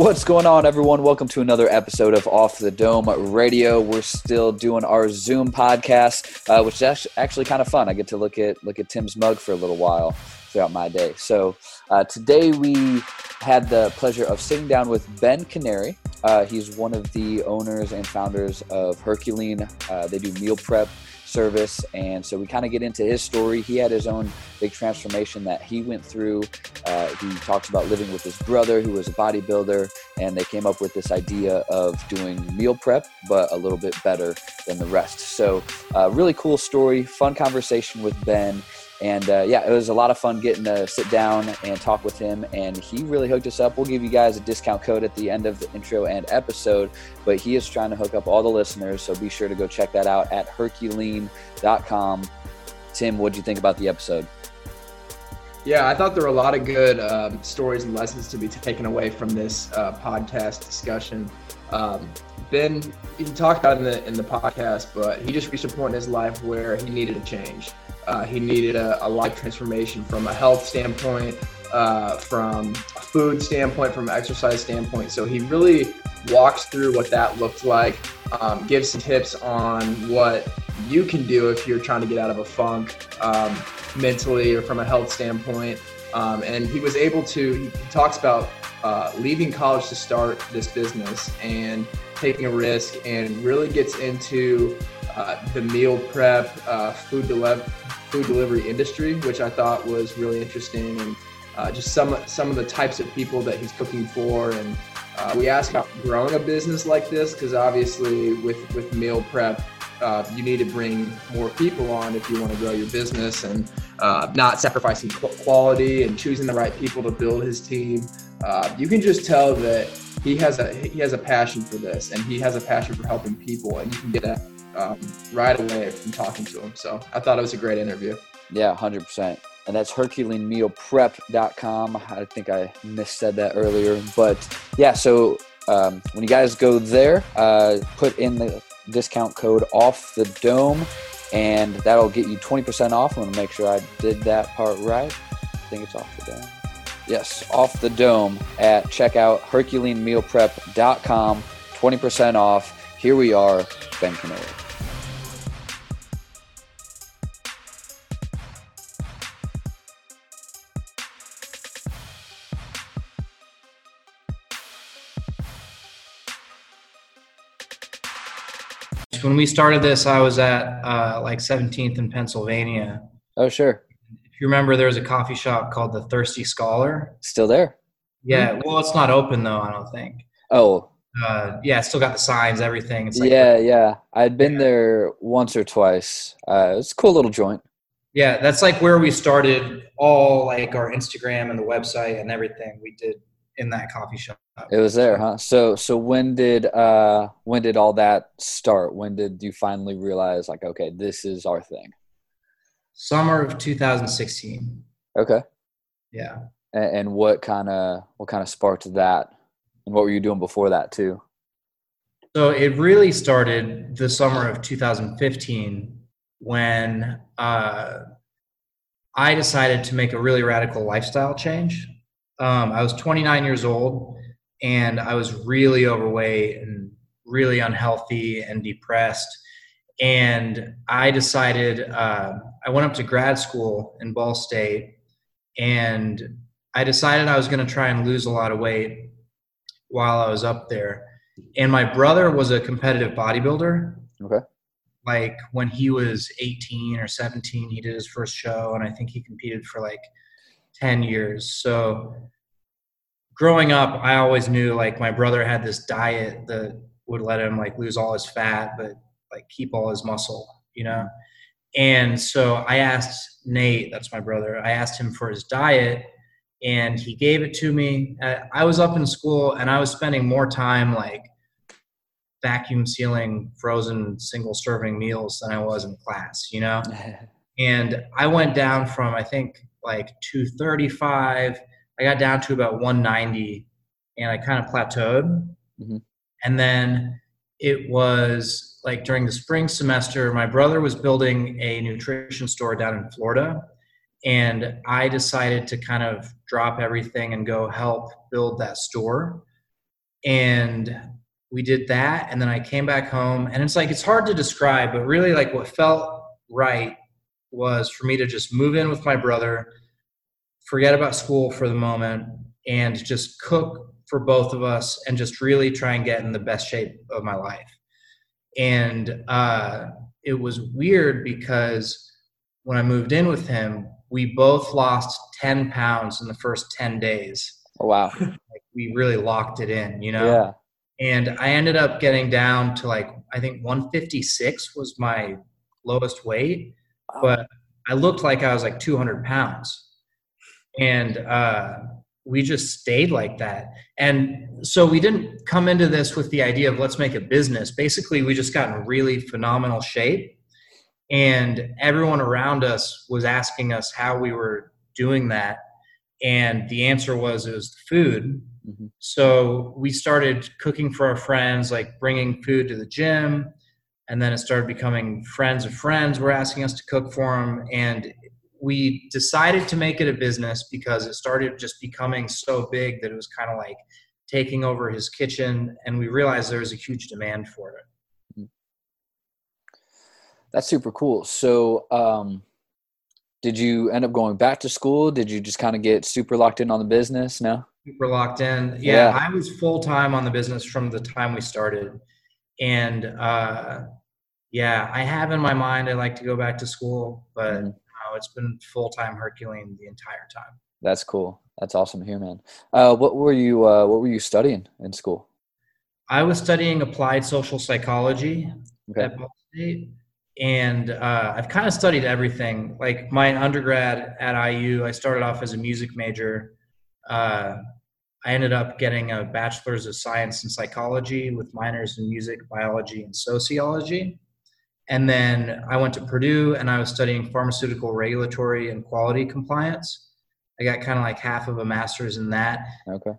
What's going on, everyone? Welcome to another episode of Off the Dome Radio. We're still doing our Zoom podcast, uh, which is actually kind of fun. I get to look at look at Tim's mug for a little while throughout my day. So uh, today we had the pleasure of sitting down with Ben Canary. Uh, he's one of the owners and founders of Herculean. Uh, they do meal prep service. And so we kind of get into his story. He had his own big transformation that he went through. Uh, he talks about living with his brother, who was a bodybuilder, and they came up with this idea of doing meal prep, but a little bit better than the rest. So, uh, really cool story, fun conversation with Ben. And uh, yeah, it was a lot of fun getting to sit down and talk with him. And he really hooked us up. We'll give you guys a discount code at the end of the intro and episode. But he is trying to hook up all the listeners. So be sure to go check that out at herculean.com. Tim, what did you think about the episode? Yeah, I thought there were a lot of good um, stories and lessons to be taken away from this uh, podcast discussion. Um, ben, he talked about in the in the podcast, but he just reached a point in his life where he needed a change. Uh, he needed a, a, life transformation from a health standpoint, uh, from a food standpoint, from an exercise standpoint. So he really walks through what that looked like, um, gives some tips on what you can do if you're trying to get out of a funk um, mentally or from a health standpoint. Um, and he was able to, he talks about uh, leaving college to start this business and taking a risk and really gets into uh, the meal prep, uh, food, deli- food delivery industry, which I thought was really interesting, and uh, just some some of the types of people that he's cooking for. And uh, we asked about growing a business like this because obviously with with meal prep, uh, you need to bring more people on if you want to grow your business and uh, not sacrificing quality and choosing the right people to build his team. Uh, you can just tell that he has a he has a passion for this and he has a passion for helping people, and you can get that um, right away from talking to him. So I thought it was a great interview. Yeah, hundred percent. And that's HerculeanMealPrep.com. I think I missaid that earlier, but yeah. So um, when you guys go there, uh, put in the discount code off the dome and that'll get you 20% off. I want to make sure I did that part right. I think it's off the dome. Yes, off the dome at checkout herculeanmealprep.com. 20% off. Here we are, Ben Canary. When we started this, I was at uh, like 17th in Pennsylvania. Oh, sure. If you remember, there was a coffee shop called the Thirsty Scholar. Still there? Yeah. Well, it's not open though. I don't think. Oh. Uh, yeah, still got the signs, everything. It's like, yeah, yeah. I'd been yeah. there once or twice. Uh, it's a cool little joint. Yeah, that's like where we started all like our Instagram and the website and everything. We did in that coffee shop. It was there, huh? So so when did uh when did all that start? When did you finally realize like okay, this is our thing? Summer of 2016. Okay. Yeah. And, and what kind of what kind of sparked that? And what were you doing before that too? So it really started the summer of 2015 when uh, I decided to make a really radical lifestyle change. Um, I was 29 years old and I was really overweight and really unhealthy and depressed. And I decided, uh, I went up to grad school in Ball State and I decided I was going to try and lose a lot of weight while I was up there. And my brother was a competitive bodybuilder. Okay. Like when he was 18 or 17, he did his first show, and I think he competed for like 10 years. So growing up, I always knew like my brother had this diet that would let him like lose all his fat, but like keep all his muscle, you know? And so I asked Nate, that's my brother, I asked him for his diet and he gave it to me. Uh, I was up in school and I was spending more time like vacuum sealing frozen single serving meals than I was in class, you know? and I went down from, I think, like 235. I got down to about 190 and I kind of plateaued. Mm-hmm. And then it was like during the spring semester, my brother was building a nutrition store down in Florida. And I decided to kind of drop everything and go help build that store and we did that and then i came back home and it's like it's hard to describe but really like what felt right was for me to just move in with my brother forget about school for the moment and just cook for both of us and just really try and get in the best shape of my life and uh, it was weird because when i moved in with him we both lost 10 pounds in the first 10 days Oh, wow. like we really locked it in you know Yeah. and I ended up getting down to like I think 156 was my lowest weight, Wow. but I looked like I was like 200 pounds, and uh, we just stayed like that. And so we didn't come into this with the idea of let's make a business. Basically, we just got in really phenomenal shape, and everyone around us was asking us how we were doing that, and the answer was it was the food Mhm. so we started cooking for our friends, like bringing food to the gym. And then it started becoming friends of friends were asking us to cook for them. And we decided to make it a business because it started just becoming so big that it was kind of like taking over his kitchen. And we realized there was a huge demand for it. That's super cool. So, um, did you end up going back to school? Did you just kind of get super locked in on the business? No. super locked in. Yeah, Yeah. I was full time on the business from the time we started, and uh, yeah, I have in my mind I like to go back to school, but Mhm. no, it's been full time Herculean the entire time. That's cool. That's awesome to hear, man. Uh, what were you uh, What were you studying in school? I was studying applied social psychology Okay. at Ball State, and uh, I've kind of studied everything. Like my undergrad at IU, I started off as a music major. Uh, I ended up getting a bachelor's of science in psychology with minors in music, biology, and sociology. And then I went to Purdue and I was studying pharmaceutical regulatory and quality compliance. I got kind of like half of a master's in that. Okay.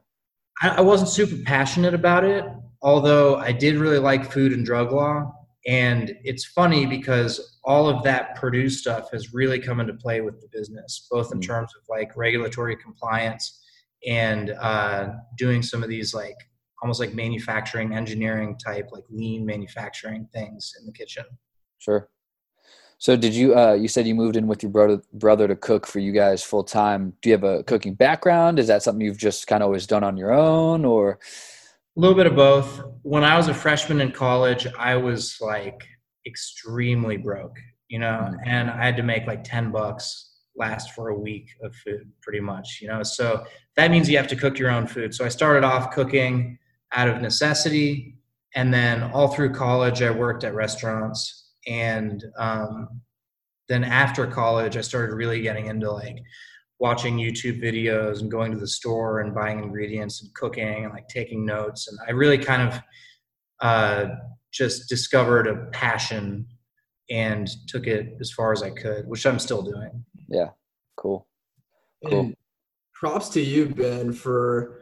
I, I wasn't super passionate about it, although I did really like food and drug law. And it's funny because all of that Purdue stuff has really come into play with the business, both in Mm. terms of like regulatory compliance and uh, doing some of these like almost like manufacturing engineering type, like lean manufacturing things in the kitchen. Sure. So, did you? Uh, you said you moved in with your brother brother to cook for you guys full time. Do you have a cooking background? Is that something you've just kind of always done on your own, or? A little bit of both. When I was a freshman in college, I was like extremely broke, you know, Mhm. and I had to make like 10 bucks last for a week of food pretty much, you know. So that means you have to cook your own food. So I started off cooking out of necessity and then all through college I worked at restaurants and um, then after college I started really getting into like watching YouTube videos and going to the store and buying ingredients and cooking and like taking notes. And I really kind of uh, just discovered a passion and took it as far as I could, which I'm still doing. Yeah. Cool. Cool. And props to you, Ben, for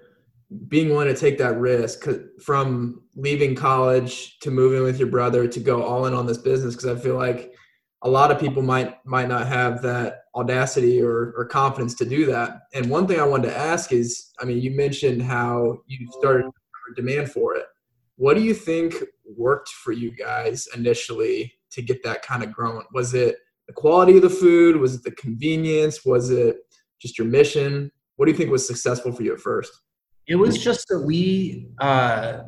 being willing to take that risk from leaving college to moving with your brother to go all in on this business. Because I feel like a lot of people might might not have that audacity or, or confidence to do that. And one thing I wanted to ask is, I mean, you mentioned how you started demand for it. What do you think worked for you guys initially to get that kind of growing? Was it the quality of the food? Was it the convenience? Was it just your mission? What do you think was successful for you at first? It was just that we, uh,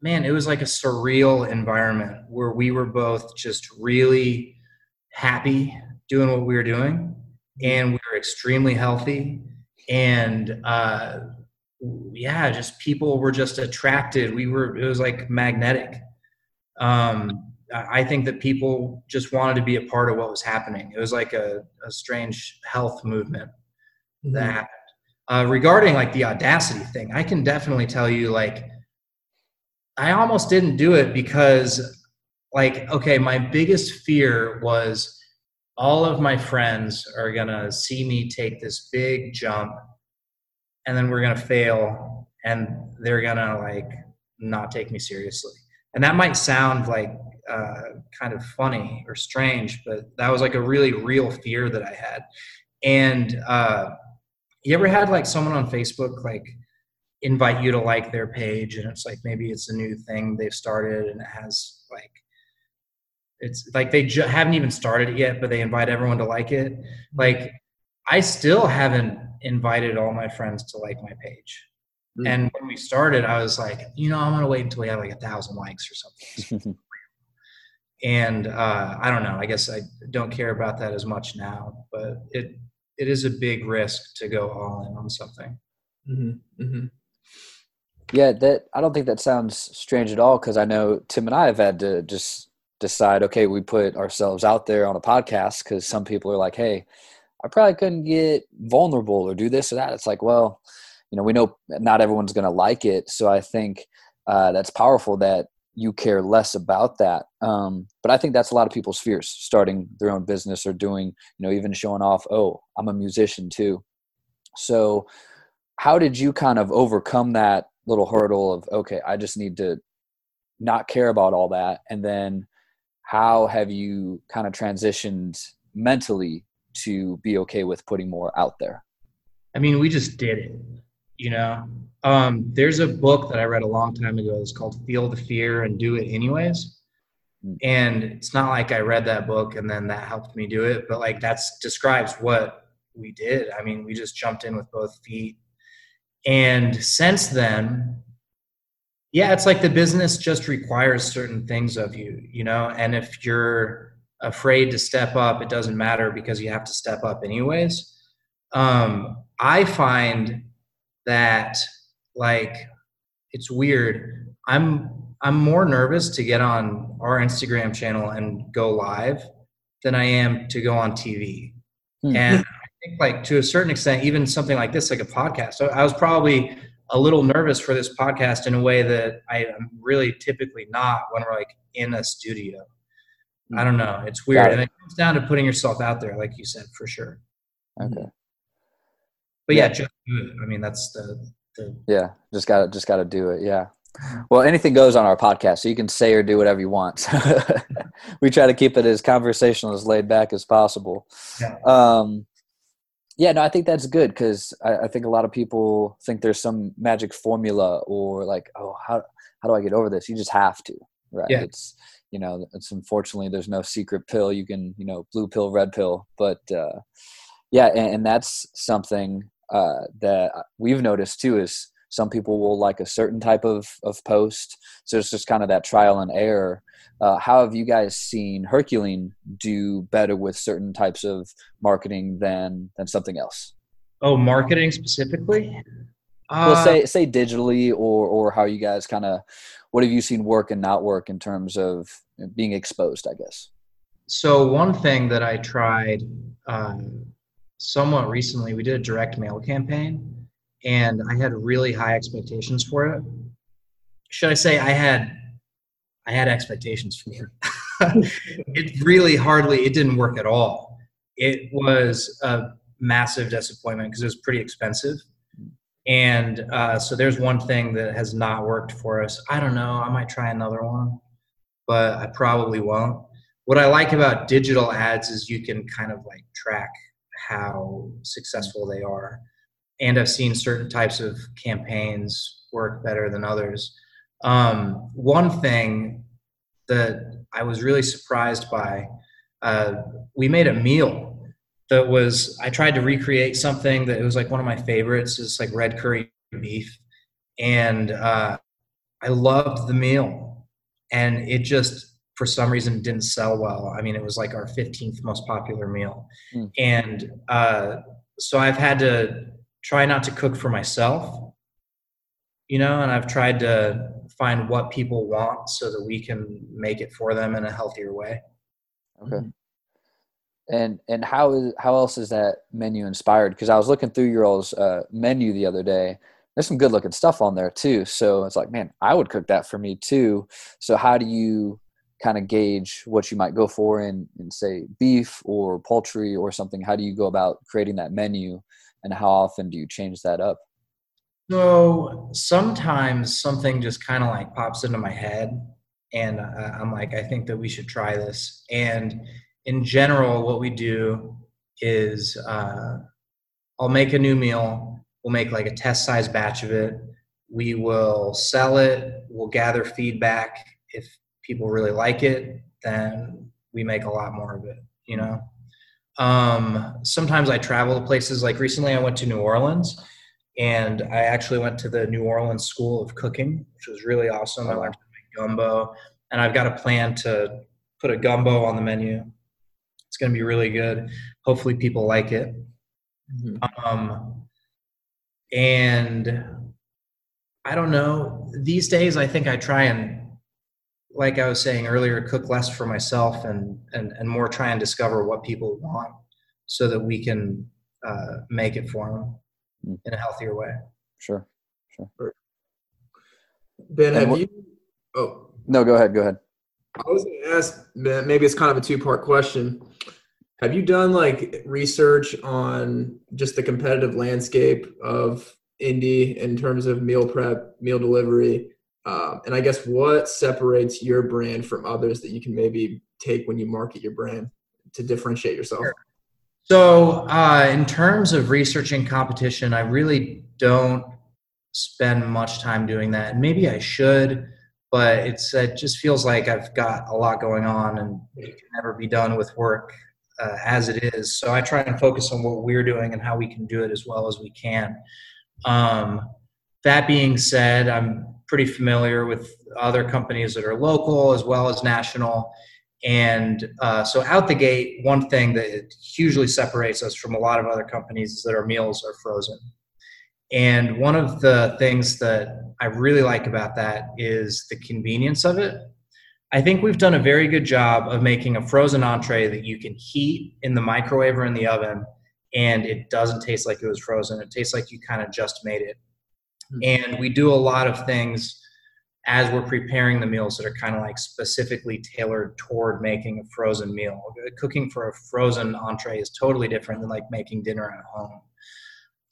man, it was like a surreal environment where we were both just really happy doing what we were doing, and we were extremely healthy, and uh, yeah, just people were just attracted. We were, it was like magnetic. Um, I think that people just wanted to be a part of what was happening. It was like a, a strange health movement that happened. Uh, regarding like the audacity thing, I can definitely tell you like I almost didn't do it because like okay, my biggest fear was all of my friends are gonna see me take this big jump and then we're gonna fail and they're gonna like not take me seriously. And that might sound like uh, kind of funny or strange, but that was like a really real fear that I had. And uh, you ever had like someone on Facebook like invite you to like their page and it's like maybe it's a new thing they've started and it has like it's like they ju- haven't even started it yet but they invite everyone to like it? Like i still haven't invited all my friends to like my page. Mm. and when we started i was like you know i'm gonna wait until we have like a thousand likes or something. And uh, i don't know i guess i don't care about that as much now but it it is a big risk to go all in on something Mm-hmm. Mm-hmm. Yeah, that I don't think that sounds strange at all because I know Tim and I have had to just decide. Okay, we put ourselves out there on a podcast because some people are like, "Hey, I probably couldn't get vulnerable or do this or that." It's like, well, you know, we know not everyone's going to like it, so I think uh, that's powerful that you care less about that. Um, but I think that's a lot of people's fears, starting their own business or doing, you know, even showing off. Oh, I'm a musician too. So, how did you kind of overcome that little hurdle of okay i just need to not care about all that and then how have you kind of transitioned mentally to be okay with putting more out there i mean we just did it you know? Um, there's a book that i read a long time ago it's called feel the fear and do it anyways. Mm. and it's not like i read that book and then that helped me do it but like that's describes what we did. I mean we just jumped in with both feet. And since then yeah it's like the business just requires certain things of you you know? And if you're afraid to step up it doesn't matter because you have to step up anyways. Um i find that like it's weird. I'm i'm more nervous to get on our instagram channel and go live than i am to go on tv Hmm. and i think like to a certain extent even something like this like a podcast. So i was probably a little nervous for this podcast in a way that i am really typically not when we're like in a studio. I don't know. It's weird. It. and it comes down to putting yourself out there like you said for sure. Okay but yeah, Yeah. just do it. i mean that's the the yeah just gotta just gotta do it yeah well anything goes on our podcast so you can say or do whatever you want we try to keep it as conversational as laid back as possible Yeah. um yeah no i think that's good because I, I think a lot of people think there's some magic formula or like oh how, how do i get over this you just have to right Yeah. it's you know it's unfortunately there's no secret pill you can you know blue pill red pill but uh yeah and, and that's something uh that we've noticed too is some people will like a certain type of of post so it's just kind of that trial and error uh, how have you guys seen Herculean do better with certain types of marketing than than something else? oh marketing specifically well, Uh, say say digitally, or or how you guys kind of what have you seen work and not work in terms of being exposed? I guess. So one thing that I tried um, somewhat recently, we did a direct mail campaign, and I had really high expectations for it. Should I say I had I had expectations for it? it really hardly it didn't work at all. It was a massive disappointment because it was pretty expensive. And uh, so there's one thing that has not worked for us. I don't know. I might try another one, but I probably won't what I like about digital ads is you can kind of like track how successful they are. And I've seen certain types of campaigns work better than others. Um, one thing that I was really surprised by, uh, we made a meal that was, I tried to recreate something that it was like one of my favorites, It's like red curry beef. And uh, I loved the meal. And it just, for some reason didn't sell well. I mean, it was like our 15th most popular meal. Hmm. And uh, so I've had to try not to cook for myself, you know, and I've tried to find what people want so that we can make it for them in a healthier way. Okay. And and how is how else is that menu inspired? Because I was looking through your all's uh, menu the other day. There's some good looking stuff on there too. So it's like, man, I would cook that for me too. So how do you kind of gauge what you might go for in, in say beef or poultry or something? How do you go about creating that menu, and how often do you change that up? So sometimes something just kind of like pops into my head, and uh, I'm like, I think that we should try this. And in general, what we do is uh, I'll make a new meal. We'll make like a test size batch of it. we will sell it we'll gather feedback if people really like it then we make a lot more of it you know? Um, sometimes i travel to places like recently i went to new orleans and i actually went to the new orleans school of cooking which was really awesome. I learned to make gumbo and i've got a plan to put a gumbo on the menu. It's going to be really good. Hopefully people like it. Mm-hmm. um, and I don't know. These days, I think I try and, like I was saying earlier, cook less for myself and and and more try and discover what people want, so that we can uh, make it for them mm. in a healthier way. Sure, sure. Ben, and have you? Oh no, go ahead. Go ahead. I was going to ask. Maybe it's kind of a two-part question. Have you done like research on just the competitive landscape of Indy in terms of meal prep, meal delivery? Um, and I guess what separates your brand from others that you can maybe take when you market your brand to differentiate yourself? So, uh, in terms of researching competition, I really don't spend much time doing that. maybe I should, but it's it just feels like I've got a lot going on, and it can never be done with work uh, as it is. So I try and focus on what we're doing and how we can do it as well as we can. Um, that being said, I'm pretty familiar with other companies that are local as well as national. And uh, so, out the gate, one thing that hugely separates us from a lot of other companies is that our meals are frozen. And one of the things that I really like about that is the convenience of it. I think we've done a very good job of making a frozen entree that you can heat in the microwave or in the oven and it doesn't taste like it was frozen. It tastes like you kind of just made it. Mm-hmm. And we do a lot of things as we're preparing the meals that are kind of like specifically tailored toward making a frozen meal. Cooking for a frozen entree is totally different than like making dinner at home.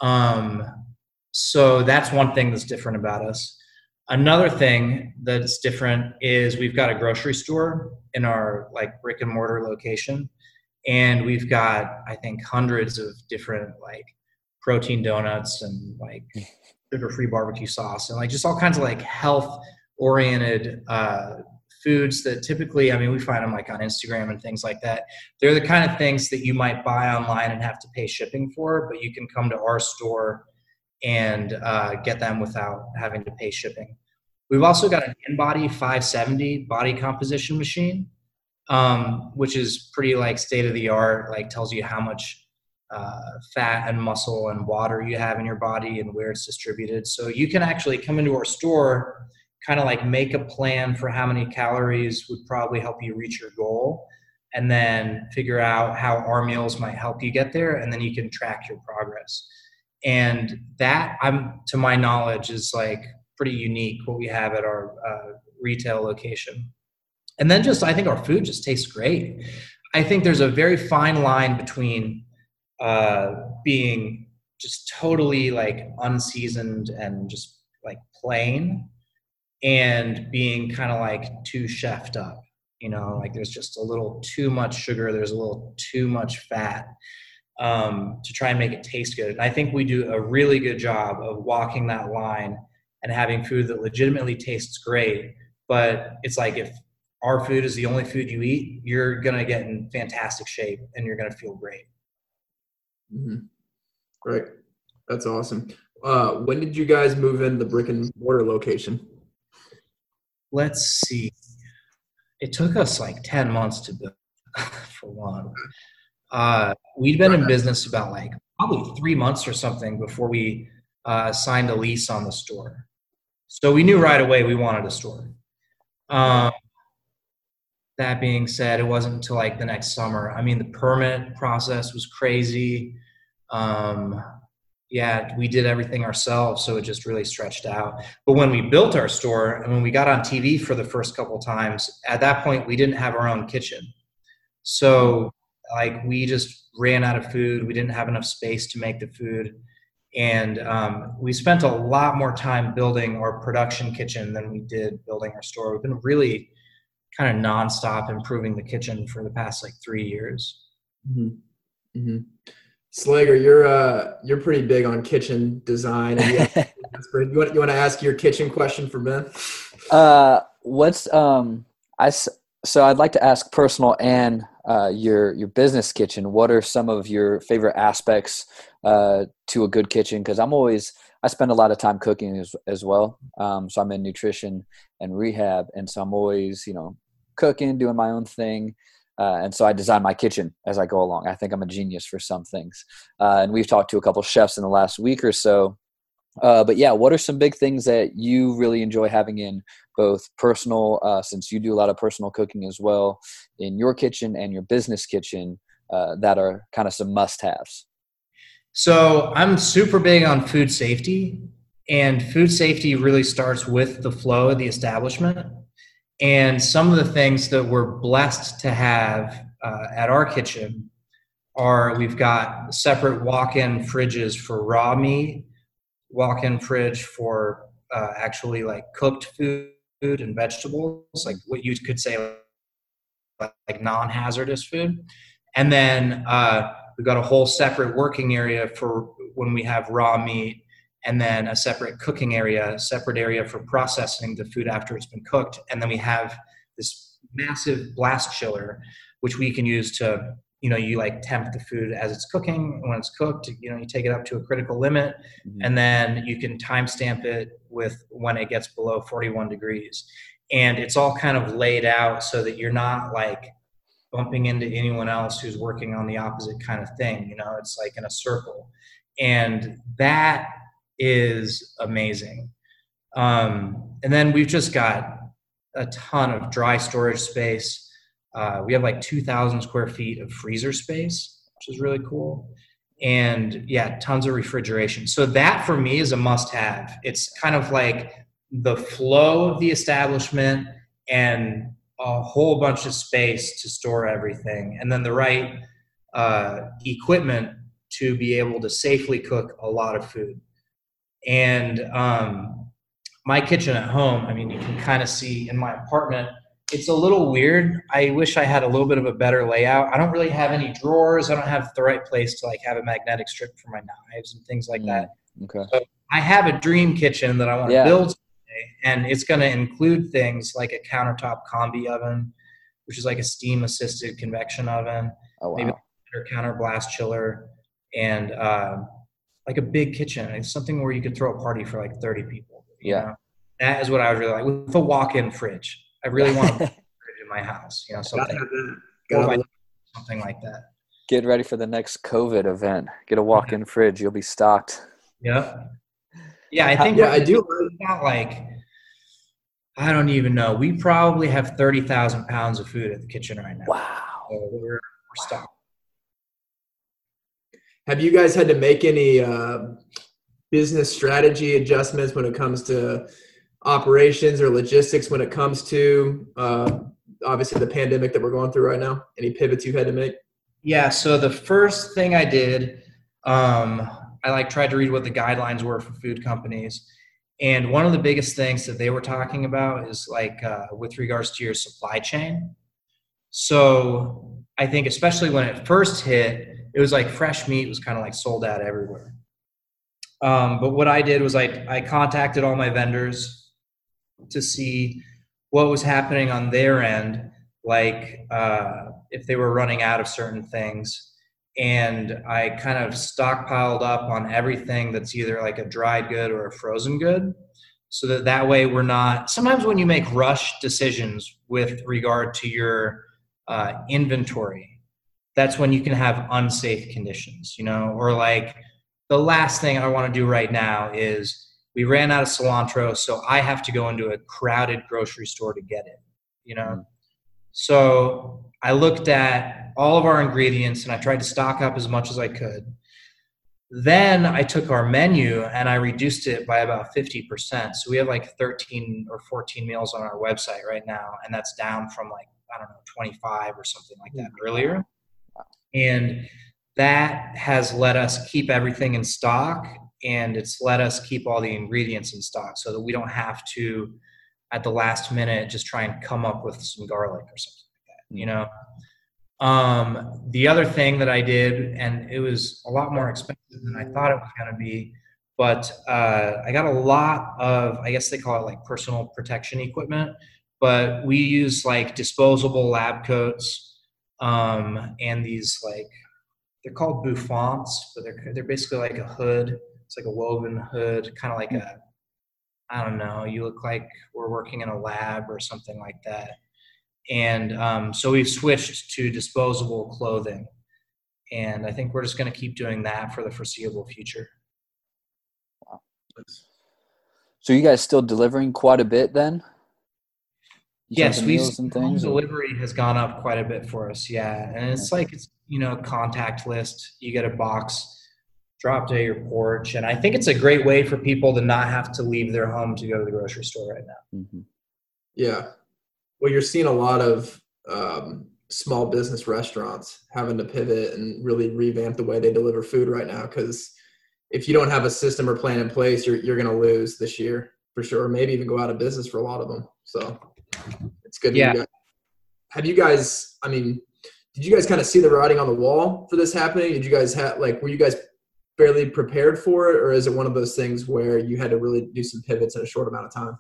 Um, so that's one thing that's different about us. Another thing that's different is we've got a grocery store in our like brick and mortar location and we've got i think hundreds of different like protein donuts and like sugar free barbecue sauce and like just all kinds of like health oriented uh, foods that typically i mean we find them like on instagram and things like that they're the kind of things that you might buy online and have to pay shipping for but you can come to our store and uh, get them without having to pay shipping we've also got an InBody 570 body composition machine um, which is pretty like state of the art. Like tells you how much uh, fat and muscle and water you have in your body and where it's distributed. So you can actually come into our store, kind of like make a plan for how many calories would probably help you reach your goal, and then figure out how our meals might help you get there, and then you can track your progress. And that, I'm to my knowledge, is like pretty unique what we have at our uh, retail location and then just i think our food just tastes great i think there's a very fine line between uh, being just totally like unseasoned and just like plain and being kind of like too chefed up you know like there's just a little too much sugar there's a little too much fat um, to try and make it taste good and i think we do a really good job of walking that line and having food that legitimately tastes great but it's like if our food is the only food you eat, you're going to get in fantastic shape and you're going to feel great. Mm-hmm. Great. That's awesome. Uh, when did you guys move in the brick and mortar location? Let's see. It took us like 10 months to build, for one. Uh, we'd been in business about like probably three months or something before we uh, signed a lease on the store. So we knew right away we wanted a store. Um, that being said, it wasn't until like the next summer. I mean, the permit process was crazy. Um, yeah, we did everything ourselves, so it just really stretched out. But when we built our store and when we got on TV for the first couple times, at that point we didn't have our own kitchen. So like we just ran out of food. We didn't have enough space to make the food. And um, we spent a lot more time building our production kitchen than we did building our store. We've been really kind of nonstop improving the kitchen for the past like three years. Mm-hmm. Mm-hmm. Slager, you're uh you're pretty big on kitchen design. you, you want you want to ask your kitchen question for Ben? Uh, what's um I so I'd like to ask personal and uh, your your business kitchen. What are some of your favorite aspects uh, to a good kitchen? Because I'm always I spend a lot of time cooking as as well. Um, so I'm in nutrition and rehab, and so I'm always you know cooking, doing my own thing. Uh, and so I design my kitchen as I go along. I think I'm a genius for some things. Uh, and we've talked to a couple chefs in the last week or so. Uh, but yeah, what are some big things that you really enjoy having in both personal, uh, since you do a lot of personal cooking as well, in your kitchen and your business kitchen uh, that are kind of some must haves? So I'm super big on food safety, and food safety really starts with the flow of the establishment. And some of the things that we're blessed to have uh, at our kitchen are we've got separate walk-in fridges for raw meat, walk-in fridge for uh, actually like cooked food and vegetables, like what you could say like, like non-hazardous food, and then uh, we've got a whole separate working area for when we have raw meat and then a separate cooking area, separate area for processing the food after it's been cooked. And then we have this massive blast chiller, which we can use to, you know, you like temp the food as it's cooking. When it's cooked, you know, you take it up to a critical limit mm-hmm. and then you can timestamp it with when it gets below 41 degrees. And it's all kind of laid out so that you're not like bumping into anyone else who's working on the opposite kind of thing. You know, it's like in a circle. And that is amazing. Um, and then we've just got a ton of dry storage space. Uh, we have like 2,000 square feet of freezer space, which is really cool. And yeah, tons of refrigeration. So that for me is a must have. It's kind of like the flow of the establishment and a whole bunch of space to store everything, and then the right uh, equipment to be able to safely cook a lot of food. And um, my kitchen at home, I mean, you can kind of see in my apartment, it's a little weird. I wish I had a little bit of a better layout. I don't really have any drawers. I don't have the right place to like have a magnetic strip for my knives and things like mm, that. Okay. So I have a dream kitchen that I want to yeah. build today, and it's going to include things like a countertop combi oven, which is like a steam assisted convection oven, oh, wow. maybe a counter blast chiller, and uh, like a big kitchen. It's something where you could throw a party for like 30 people. yeah. Know? That is what I would really like with a walk-in fridge. I really want a fridge in my house, you know, something, something like that. Get ready for the next COVID event. Get a walk-in yeah. fridge. You'll be stocked. Yeah. Yeah. I think yeah, I do. About like, I don't even know. We probably have 30,000 pounds of food at the kitchen right now. Wow. So we're, we're stocked. Have you guys had to make any uh, business strategy adjustments when it comes to operations or logistics when it comes to uh, obviously the pandemic that we're going through right now? Any pivots you've had to make? Yeah. So the first thing I did, um, I like tried to read what the guidelines were for food companies. And one of the biggest things that they were talking about is like uh, with regards to your supply chain. So I think especially when it first hit, it was like fresh meat was kind of like sold out everywhere. Um, but what I did was I, I contacted all my vendors to see what was happening on their end, like uh, if they were running out of certain things. And I kind of stockpiled up on everything that's either like a dried good or a frozen good. So that that way we're not, sometimes when you make rush decisions with regard to your uh, inventory, that's when you can have unsafe conditions, you know, or like the last thing I want to do right now is we ran out of cilantro, so I have to go into a crowded grocery store to get it, you know. Mm. So I looked at all of our ingredients and I tried to stock up as much as I could. Then I took our menu and I reduced it by about 50%. So we have like 13 or 14 meals on our website right now, and that's down from like, I don't know, 25 or something like that mm. earlier. And that has let us keep everything in stock and it's let us keep all the ingredients in stock so that we don't have to at the last minute just try and come up with some garlic or something like that you know? Um, the other thing that I did, and it was a lot more expensive than I thought it was going to be, but uh, I got a lot of, I guess they call it like personal protection equipment, but we use like disposable lab coats um, and these like, they're called bouffants, but they're, they're basically like a hood. It's like a woven hood, kind of like a, I don't know, you look like we're working in a lab or something like that. And um, so we've switched to disposable clothing. And I think we're just going to keep doing that for the foreseeable future. Wow. So you guys still delivering quite a bit then? Yes, we and things, delivery has gone up quite a bit for us. Yeah, and it's like it's you know contact list. You get a box dropped at your porch, and I think it's a great way for people to not have to leave their home to go to the grocery store right now. Mm-hmm. Yeah, well, you're seeing a lot of um, small business restaurants having to pivot and really revamp the way they deliver food right now because if you don't have a system or plan in place, you're you're going to lose this year for sure. Or maybe even go out of business for a lot of them. So it's good. Yeah. You have you guys? I mean, did you guys kind of see the writing on the wall for this happening? Did you guys have like were you guys fairly prepared for it, or is it one of those things where you had to really do some pivots in a short amount of time?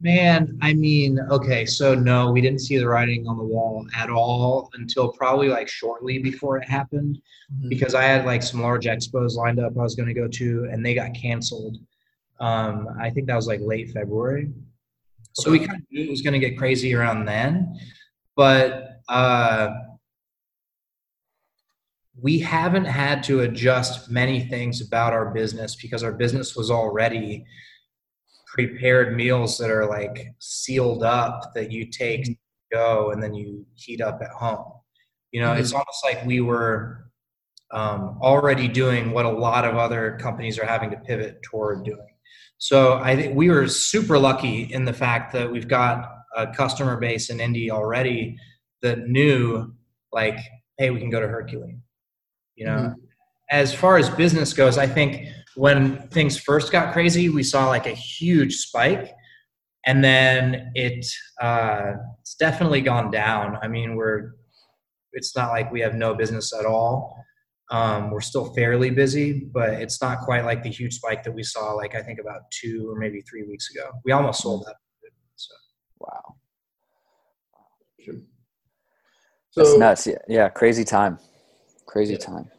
Man, I mean, okay, so no, we didn't see the writing on the wall at all until probably like shortly before it happened mm-hmm. because I had like some large expos lined up I was going to go to and they got canceled. Um, I think that was like late February. So we kind of knew it was going to get crazy around then. But uh, we haven't had to adjust many things about our business because our business was already prepared meals that are like sealed up that you take mm-hmm. go and then you heat up at home. You know, mm-hmm. it's almost like we were um, already doing what a lot of other companies are having to pivot toward doing. So I think we were super lucky in the fact that we've got a customer base in Indy already that knew like, hey, we can go to Hercules. You know, mm-hmm. as far as business goes, I think when things first got crazy, we saw like a huge spike, and then it uh, it's definitely gone down. I mean, we're it's not like we have no business at all. Um, we're still fairly busy, but it's not quite like the huge spike that we saw, like I think about two or maybe three weeks ago. We almost sold that. So. Wow. So, That's nuts. Yeah, yeah, crazy time. Crazy yeah. time.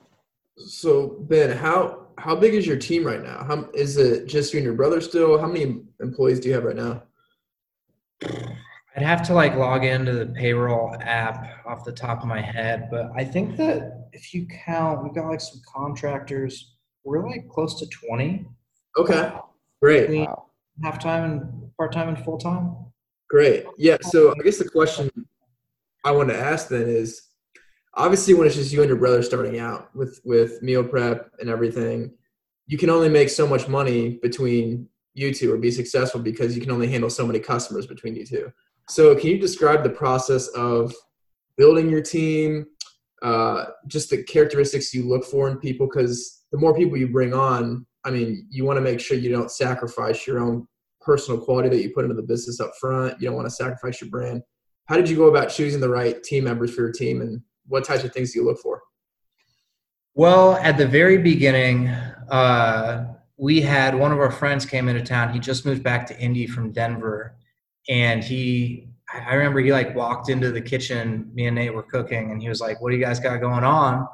So Ben, how how big is your team right now? How is it just you and your brother still? How many employees do you have right now? I'd have to like log into the payroll app off the top of my head, but I think that if you count, we've got like some contractors. We're like close to twenty. Okay, great. Wow. Half time and part time and full time. Great. Yeah. So I guess the question I want to ask then is obviously when it's just you and your brother starting out with with meal prep and everything you can only make so much money between you two or be successful because you can only handle so many customers between you two so can you describe the process of building your team uh, just the characteristics you look for in people because the more people you bring on i mean you want to make sure you don't sacrifice your own personal quality that you put into the business up front you don't want to sacrifice your brand how did you go about choosing the right team members for your team and what types of things do you look for? Well, at the very beginning, uh, we had one of our friends came into town. He just moved back to Indy from Denver, and he, I remember he like walked into the kitchen. Me and Nate were cooking, and he was like, "What do you guys got going on?"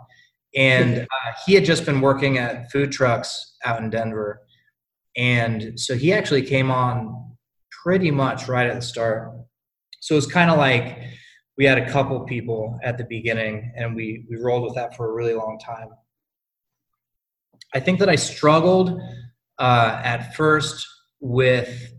And uh, he had just been working at food trucks out in Denver, and so he actually came on pretty much right at the start. So it was kind of like we had a couple people at the beginning and we we rolled with that for a really long time i think that i struggled uh, at first with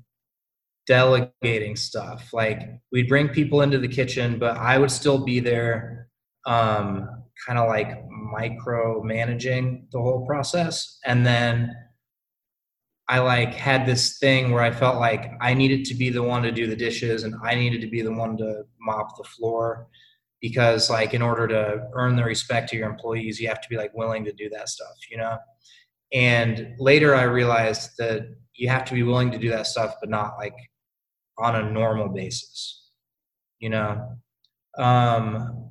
delegating stuff like we'd bring people into the kitchen but i would still be there um, kind of like micro managing the whole process and then I like had this thing where I felt like I needed to be the one to do the dishes and I needed to be the one to mop the floor because like in order to earn the respect of your employees you have to be like willing to do that stuff, you know? And later I realized that you have to be willing to do that stuff but not like on a normal basis. You know? Um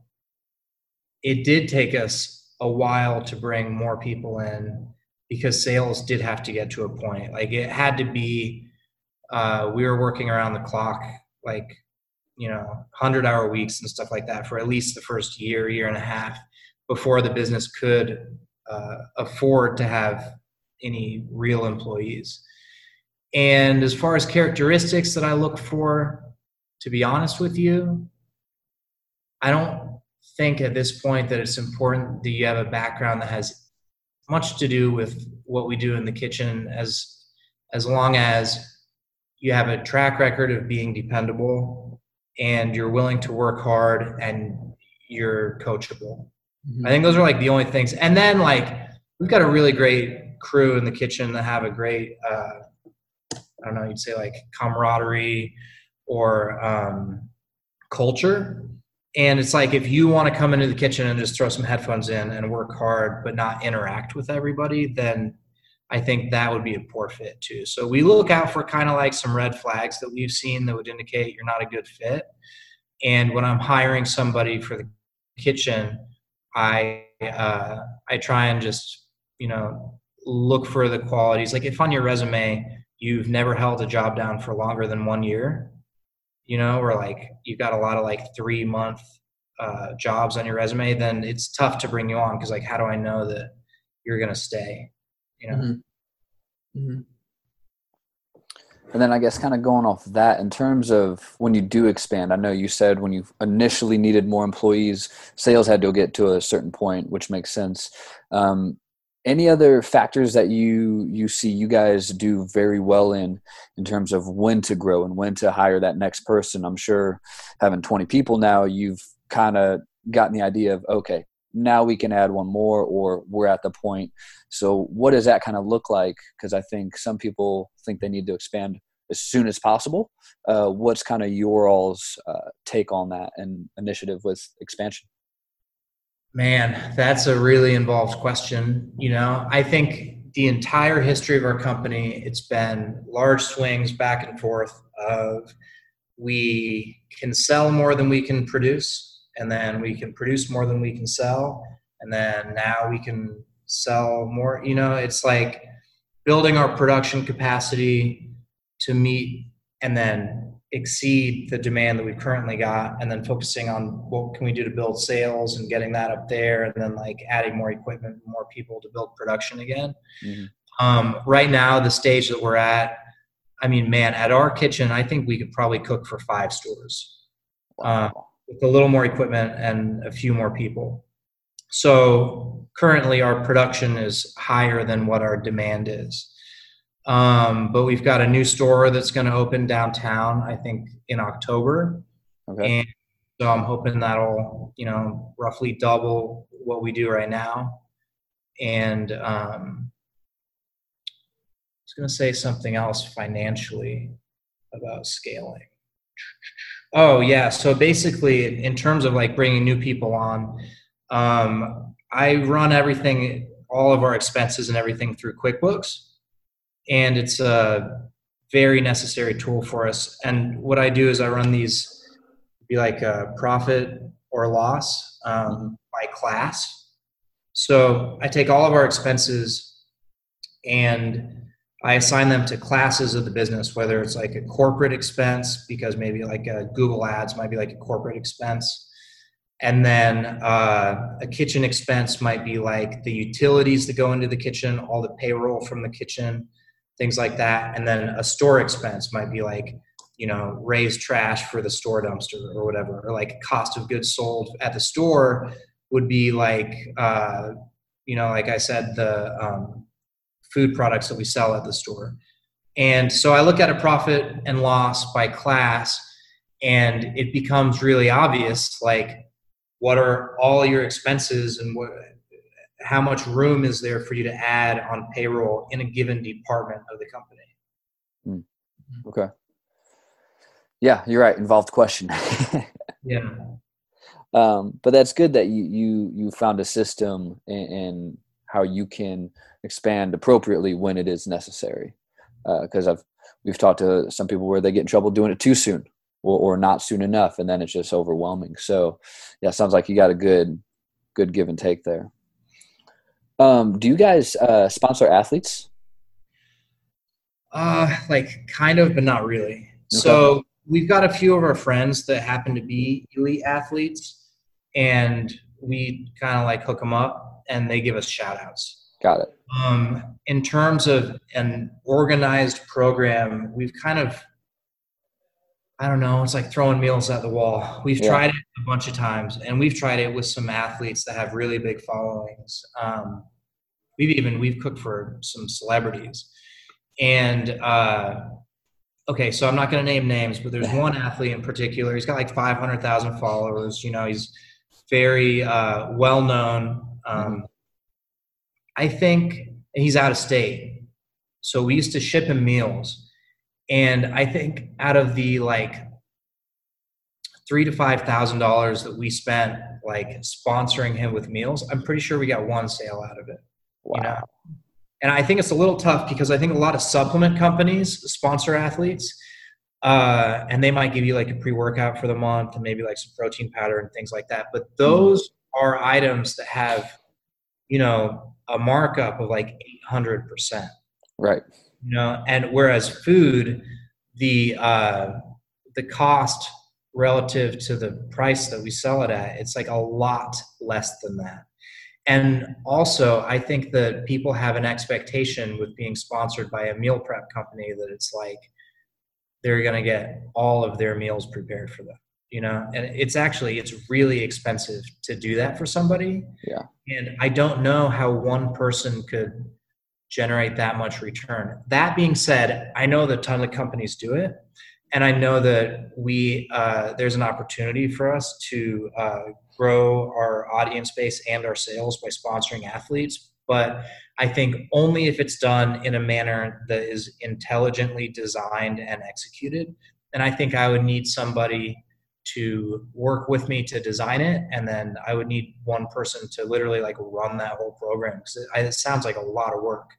it did take us a while to bring more people in because sales did have to get to a point. Like it had to be, uh, we were working around the clock, like, you know, 100 hour weeks and stuff like that for at least the first year, year and a half before the business could uh, afford to have any real employees. And as far as characteristics that I look for, to be honest with you, I don't think at this point that it's important that you have a background that has much to do with what we do in the kitchen as as long as you have a track record of being dependable and you're willing to work hard and you're coachable. Mm-hmm. I think those are like the only things. And then like we've got a really great crew in the kitchen that have a great uh, I don't know, you'd say like camaraderie or um, culture. And it's like if you want to come into the kitchen and just throw some headphones in and work hard, but not interact with everybody, then I think that would be a poor fit too. So we look out for kind of like some red flags that we've seen that would indicate you're not a good fit. And when I'm hiring somebody for the kitchen, I uh, I try and just you know look for the qualities. Like if on your resume you've never held a job down for longer than one year, you know, or like you've got a lot of like three month uh, jobs on your resume, then it's tough to bring you on because like how do I know that you're gonna stay? You know. Mm-hmm. Mm-hmm. And then I guess kind of going off that in terms of when you do expand, I know you said when you initially needed more employees, sales had to get to a certain point, which makes sense. Um, any other factors that you you see you guys do very well in in terms of when to grow and when to hire that next person? I'm sure having 20 people now you've kind of gotten the idea of okay now we can add one more or we're at the point. So what does that kind of look like? Because i think some people think they need to expand as soon as possible. Uh, what's kind of your all's uh, take on that and initiative with expansion Man, that's a really involved question. You know, I think the entire history of our company, it's been large swings back and forth of we can sell more than we can produce, and then we can produce more than we can sell, and then now we can sell more. You know, it's like building our production capacity to meet and then exceed the demand that we've currently got and then focusing on what can we do to build sales and getting that up there and then like adding more equipment more people to build production again mm-hmm. um, right now the stage that we're at i mean man at our kitchen i think we could probably cook for five stores wow. uh, with a little more equipment and a few more people so currently our production is higher than what our demand is um, but we've got a new store that's going to open downtown, I think, in October. Okay. And so I'm hoping that'll, you know, roughly double what we do right now. And um, I was going to say something else financially about scaling. Oh, yeah. So basically, in terms of like bringing new people on, um, I run everything, all of our expenses and everything through QuickBooks and it's a very necessary tool for us. And what I do is I run these be like a profit or loss um, by class. So I take all of our expenses and I assign them to classes of the business, whether it's like a corporate expense, because maybe like a Google Ads might be like a corporate expense. And then uh, a kitchen expense might be like the utilities that go into the kitchen, all the payroll from the kitchen, things like that. And then a store expense might be like, you know, Ray's Trash for the store dumpster or whatever, or like cost of goods sold at the store would be like, uh, you know, like I said, the um, food products that we sell at the store. And so I look at a profit and loss by class, and it becomes really obvious like, what are all your expenses and what how much room is there for you to add on payroll in a given department of the company? Mm. Okay. Yeah, you're right. Involved question. yeah. Um, but that's good that you you you found a system and how you can expand appropriately when it is necessary. Because uh, I've we've talked to some people where they get in trouble doing it too soon or, or not soon enough, and then it's just overwhelming. So, yeah, sounds like you got a good good give and take there. Um, do you guys uh, sponsor athletes? Uh, like kind of, but not really. Okay. So we've got a few of our friends that happen to be elite athletes, and we kind of like hook them up, and they give us shout outs. Got it. Um, in terms of an organized program, we've kind of I don't know, it's like throwing meals at the wall. We've yeah. tried it a bunch of times, and we've tried it with some athletes that have really big followings. Um, we've even we've cooked for some celebrities, and uh, okay, so I'm not going to name names, but there's one athlete in particular. He's got like 500,000 followers. You know, he's very uh, well known. Um, I think he's out of state, so we used to ship him meals and I think out of the like three to five thousand dollars that we spent like sponsoring him with meals, I'm pretty sure we got one sale out of it. Wow. You know? And I think it's a little tough because I think a lot of supplement companies sponsor athletes. Uh, and they might give you like a pre-workout for the month and maybe like some protein powder and things like that. But those mm-hmm. are items that have, you know, a markup of like 800%. Right you know and whereas food the uh, the cost relative to the price that we sell it at it's like a lot less than that. And also i think that people have an expectation with being sponsored by a meal prep company that it's like they're going to get all of their meals prepared for them you know? And it's actually it's really expensive to do that for somebody. Yeah. And i don't know how one person could generate that much return. That being said, I know that a ton of companies do it, and I know that we uh, there's an opportunity for us to uh, grow our audience base and our sales by sponsoring athletes. But I think only if it's done in a manner that is intelligently designed and executed. And I think I would need somebody to work with me to design it. And then i would need one person to literally like run that whole program because it, it, sounds like a lot of work.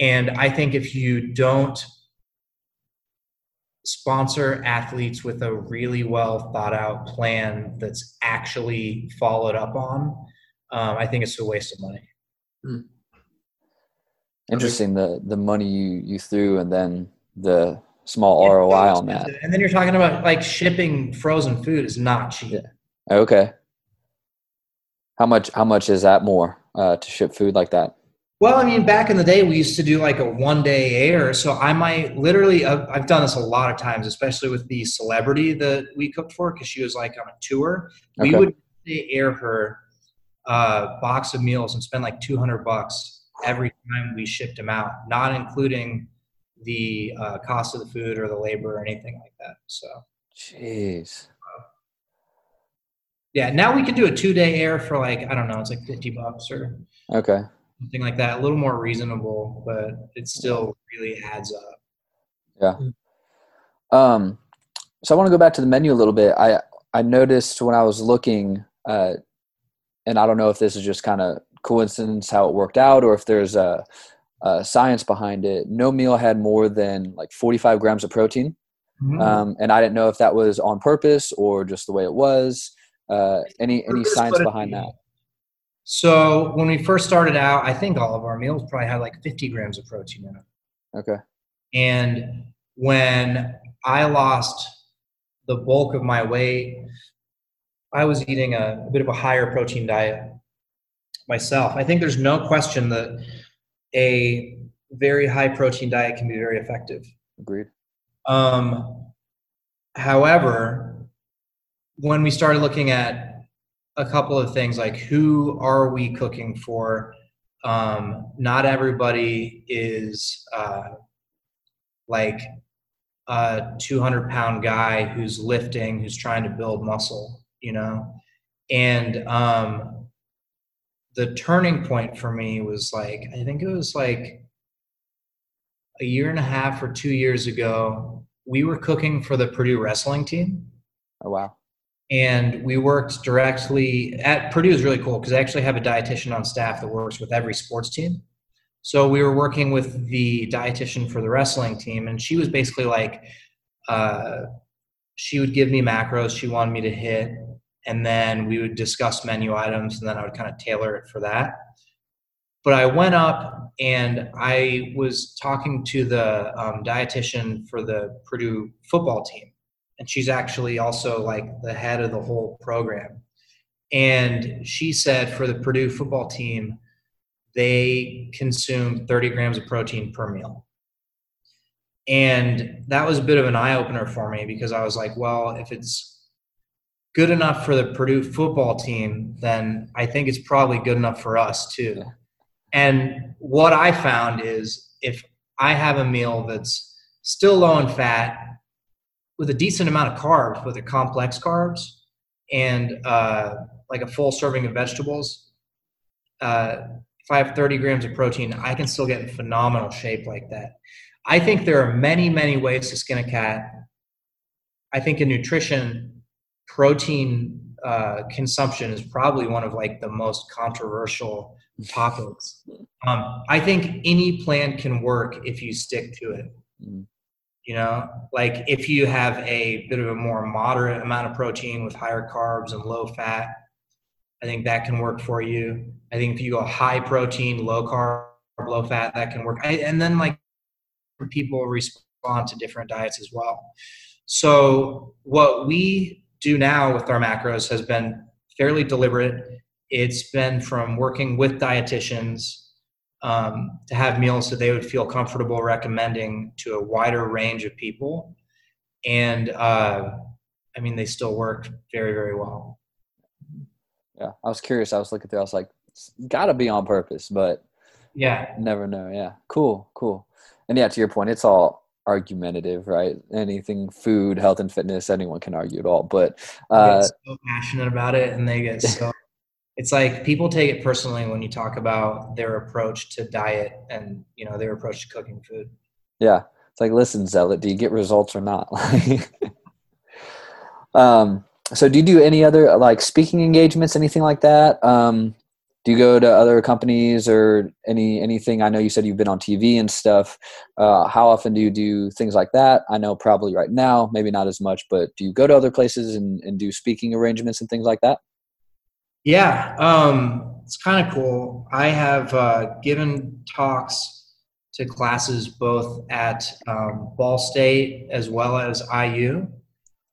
And i think if you don't sponsor athletes with a really well thought out plan that's actually followed up on um, i think it's a waste of money. Hmm. interesting the the money you you threw and then the small yeah, ROI on that. And then you're talking about like shipping frozen food is not cheap. Yeah. Okay. How much? How much is that more uh, to ship food like that? Well, I mean, back in the day, we used to do like a one day air. So I might literally, I've done this a lot of times, especially with the celebrity that we cooked for because she was like on a tour. Okay. We would air her a uh, box of meals and spend like 200 bucks every time we shipped them out, not including the uh, cost of the food or the labor or anything like that. So, jeez. yeah, now we can do a two day air for like I don't know, it's like fifty bucks or okay, something like that. A little more reasonable, but it still really adds up. Yeah. Um, so I want to go back to the menu a little bit. I I noticed when I was looking, uh, and I don't know if this is just kind of coincidence how it worked out, or if there's a uh, science behind it. No meal had more than like 45 grams of protein. Mm-hmm. Um, and I didn't know if that was on purpose or just the way it was. Uh, any any science behind that? So when we first started out, I think all of our meals probably had like 50 grams of protein in it. Okay. And when I lost the bulk of my weight, I was eating a, a bit of a higher protein diet myself. I think there's no question that a very high protein diet can be very effective. Agreed. Um, however, when we started looking at a couple of things like who are we cooking for, um, not everybody is uh, like a 200 pound guy who's lifting, who's trying to build muscle, you know? And um, the turning point for me was like I think it was like a year and a half or two years ago. We were cooking for the Purdue wrestling team. Oh wow! And we worked directly at Purdue is really cool because I actually have a dietitian on staff that works with every sports team. So we were working with the dietitian for the wrestling team, and she was basically like, uh, she would give me macros she wanted me to hit, and then we would discuss menu items, and then I would kind of tailor it for that. But I went up and I was talking to the um, dietitian for the Purdue football team, and she's actually also like the head of the whole program. And she said for the Purdue football team, they consume 30 grams of protein per meal. And that was a bit of an eye opener for me because I was like, well, if it's good enough for the Purdue football team, then I think it's probably good enough for us too. And what I found is if I have a meal that's still low in fat with a decent amount of carbs, with the complex carbs, and uh, like a full serving of vegetables, uh, if I have 30 grams of protein, I can still get in phenomenal shape like that. I think there are many, many ways to skin a cat. I think in nutrition, protein uh, consumption is probably one of like the most controversial topics. Um, I think any plan can work if you stick to it. Mm. You know, like if you have a bit of a more moderate amount of protein with higher carbs and low fat, I think that can work for you. I think if you go high protein, low carb, low fat, that can work. I, and then like people respond to different diets as well. So what we do now with our macros has been fairly deliberate. It's been from working with dietitians um, to have meals that they would feel comfortable recommending to a wider range of people. And uh, I mean, they still work very, very well. Yeah, I was curious. I was looking through. I was like, got to be on purpose, but yeah, never know. Yeah, cool, cool. And yeah, to your point, it's all argumentative, right? Anything food, health, and fitness, anyone can argue it all. But uh, so passionate about it, and they get so. it's like people take it personally when you talk about their approach to diet and you know their approach to cooking food. Yeah, it's like, listen, zealot, do you get results or not? Like Um, so do you do any other like speaking engagements, anything like that? Um, do you go to other companies or any anything? I know you said you've been on tv and stuff. Uh, how often do you do things like that? I know probably right now maybe not as much but do you go to other places and, and do speaking arrangements and things like that? Yeah um, it's kind of cool. I have uh, given talks to classes both at um, ball state as well as iu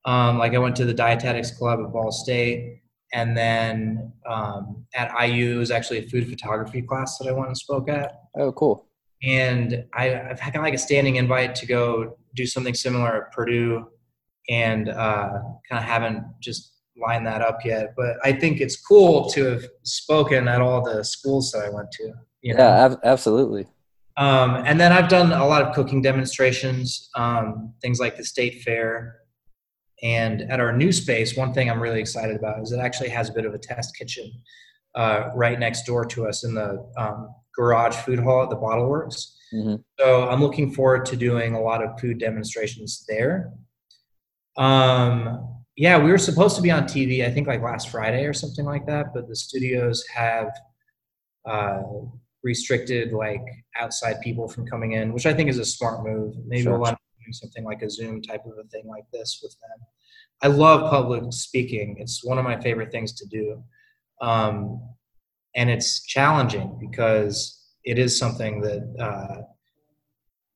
um, like i went to the dietetics club at ball state and then um, at IU, it was actually a food photography class that I went and spoke at. Oh, cool. And I, have had kind of like a standing invite to go do something similar at Purdue, and uh, kind of haven't just lined that up yet. But I think it's cool to have spoken at all the schools that I went to. You know? Yeah, ab- absolutely. Um, and then I've done a lot of cooking demonstrations, um, things like the state fair, and at our new space, one thing I'm really excited about is it actually has a bit of a test kitchen uh, right next door to us in the um, garage food hall at the Bottle Works. Mm-hmm. So I'm looking forward to doing a lot of food demonstrations there. Um, yeah, we were supposed to be on TV, I think like last Friday or something like that, but the studios have uh, restricted like outside people from coming in, which I think is a smart move. Maybe sure. we'll doing something like a Zoom type of a thing like this with them. I love public speaking. It's one of my favorite things to do. Um, and it's challenging because it is something that uh,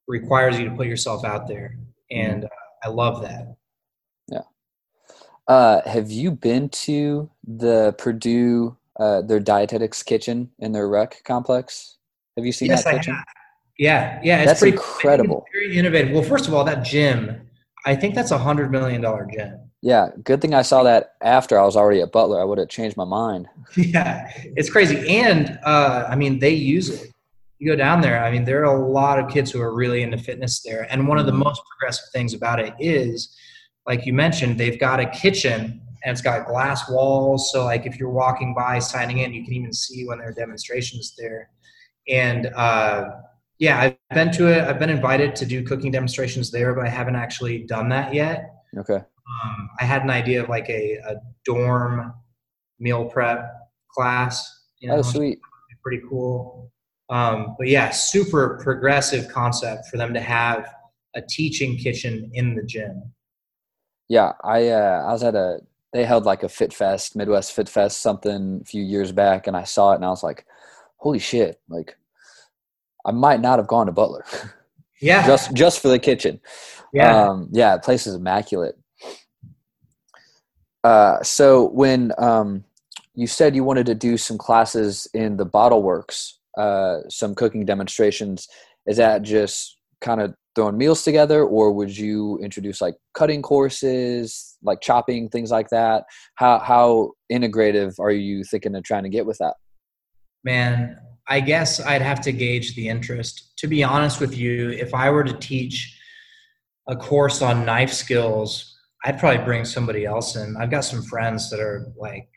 requires you to put yourself out there. Mm-hmm. And uh, I love that. Yeah. Uh, have you been to the Purdue, uh, their dietetics kitchen in their rec complex? Have you seen yes, that kitchen? I have. Yeah, yeah, it's that's pretty, incredible. Very innovative. Well, first of all, that gym, I think that's a hundred million dollar gym. Yeah, good thing I saw that after I was already at Butler. I would have changed my mind. Yeah, it's crazy, and uh, I mean, they use it. You go down there. I mean, there are a lot of kids who are really into fitness there, and one of the mm-hmm. most progressive things about it is, like you mentioned, they've got a kitchen and it's got glass walls. So, like, if you're walking by signing in, you can even see when there are demonstrations there, and uh, yeah, I've been to it. I've been invited to do cooking demonstrations there, but I haven't actually done that yet. Okay. Um, I had an idea of like a, a dorm meal prep class. You know, oh, sweet. Pretty cool. Um, but yeah, super progressive concept for them to have a teaching kitchen in the gym. Yeah, I uh, I was at a they held like a Fit Fest, Midwest Fit Fest, something a few years back, and I saw it and I was like, "Holy shit!" Like, I might not have gone to Butler. Yeah. just just for the kitchen. yeah. Um, yeah, the place is immaculate. Uh, so when um, you said you wanted to do some classes in the Bottle Works, uh, some cooking demonstrations, is that just kind of throwing meals together, or would you introduce like cutting courses, like chopping, things like that? How how integrative are you thinking of trying to get with that? Man, I guess I'd have to gauge the interest. To be honest with you, if I were to teach a course on knife skills, I'd probably bring somebody else in. I've got some friends that are like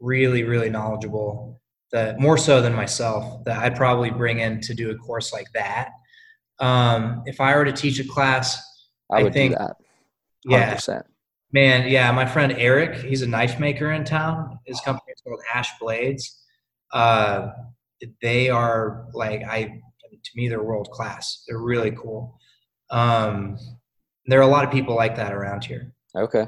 really, really knowledgeable, that more so than myself, that I'd probably bring in to do a course like that. Um, if I were to teach a class, I I would think- do that. yeah, 100%. Man, yeah, my friend Eric, he's a knife maker in town. His company is called Ash Blades. Uh, they are like I to me they're world class. They're really cool. Um, there are a lot of people like that around here. Okay.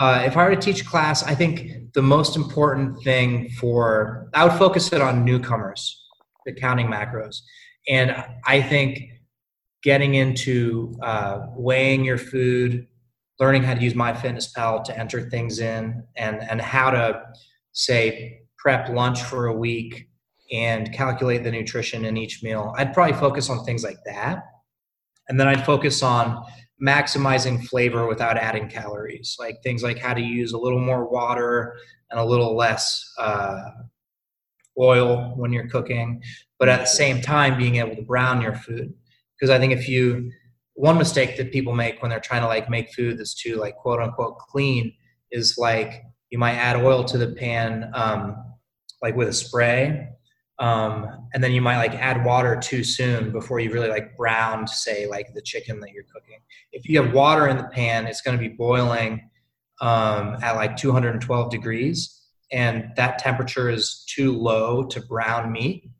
Uh, if I were to teach class, I think the most important thing for I would focus it on newcomers, the counting macros, and I think getting into uh, weighing your food, learning how to use MyFitnessPal to enter things in, and and how to say prep lunch for a week and calculate the nutrition in each meal. I'd probably focus on things like that, and then I'd focus on maximizing flavor without adding calories, like things like how to use a little more water and a little less uh, oil when you're cooking, but at the same time being able to brown your food. Because I think if you one mistake that people make when they're trying to like make food that's too like quote unquote clean is like you might add oil to the pan um, like with a spray um, and then you might like add water too soon before you really like browned say like the chicken that you're cooking if you have water in the pan it's going to be boiling um, at like 212 degrees and that temperature is too low to brown meat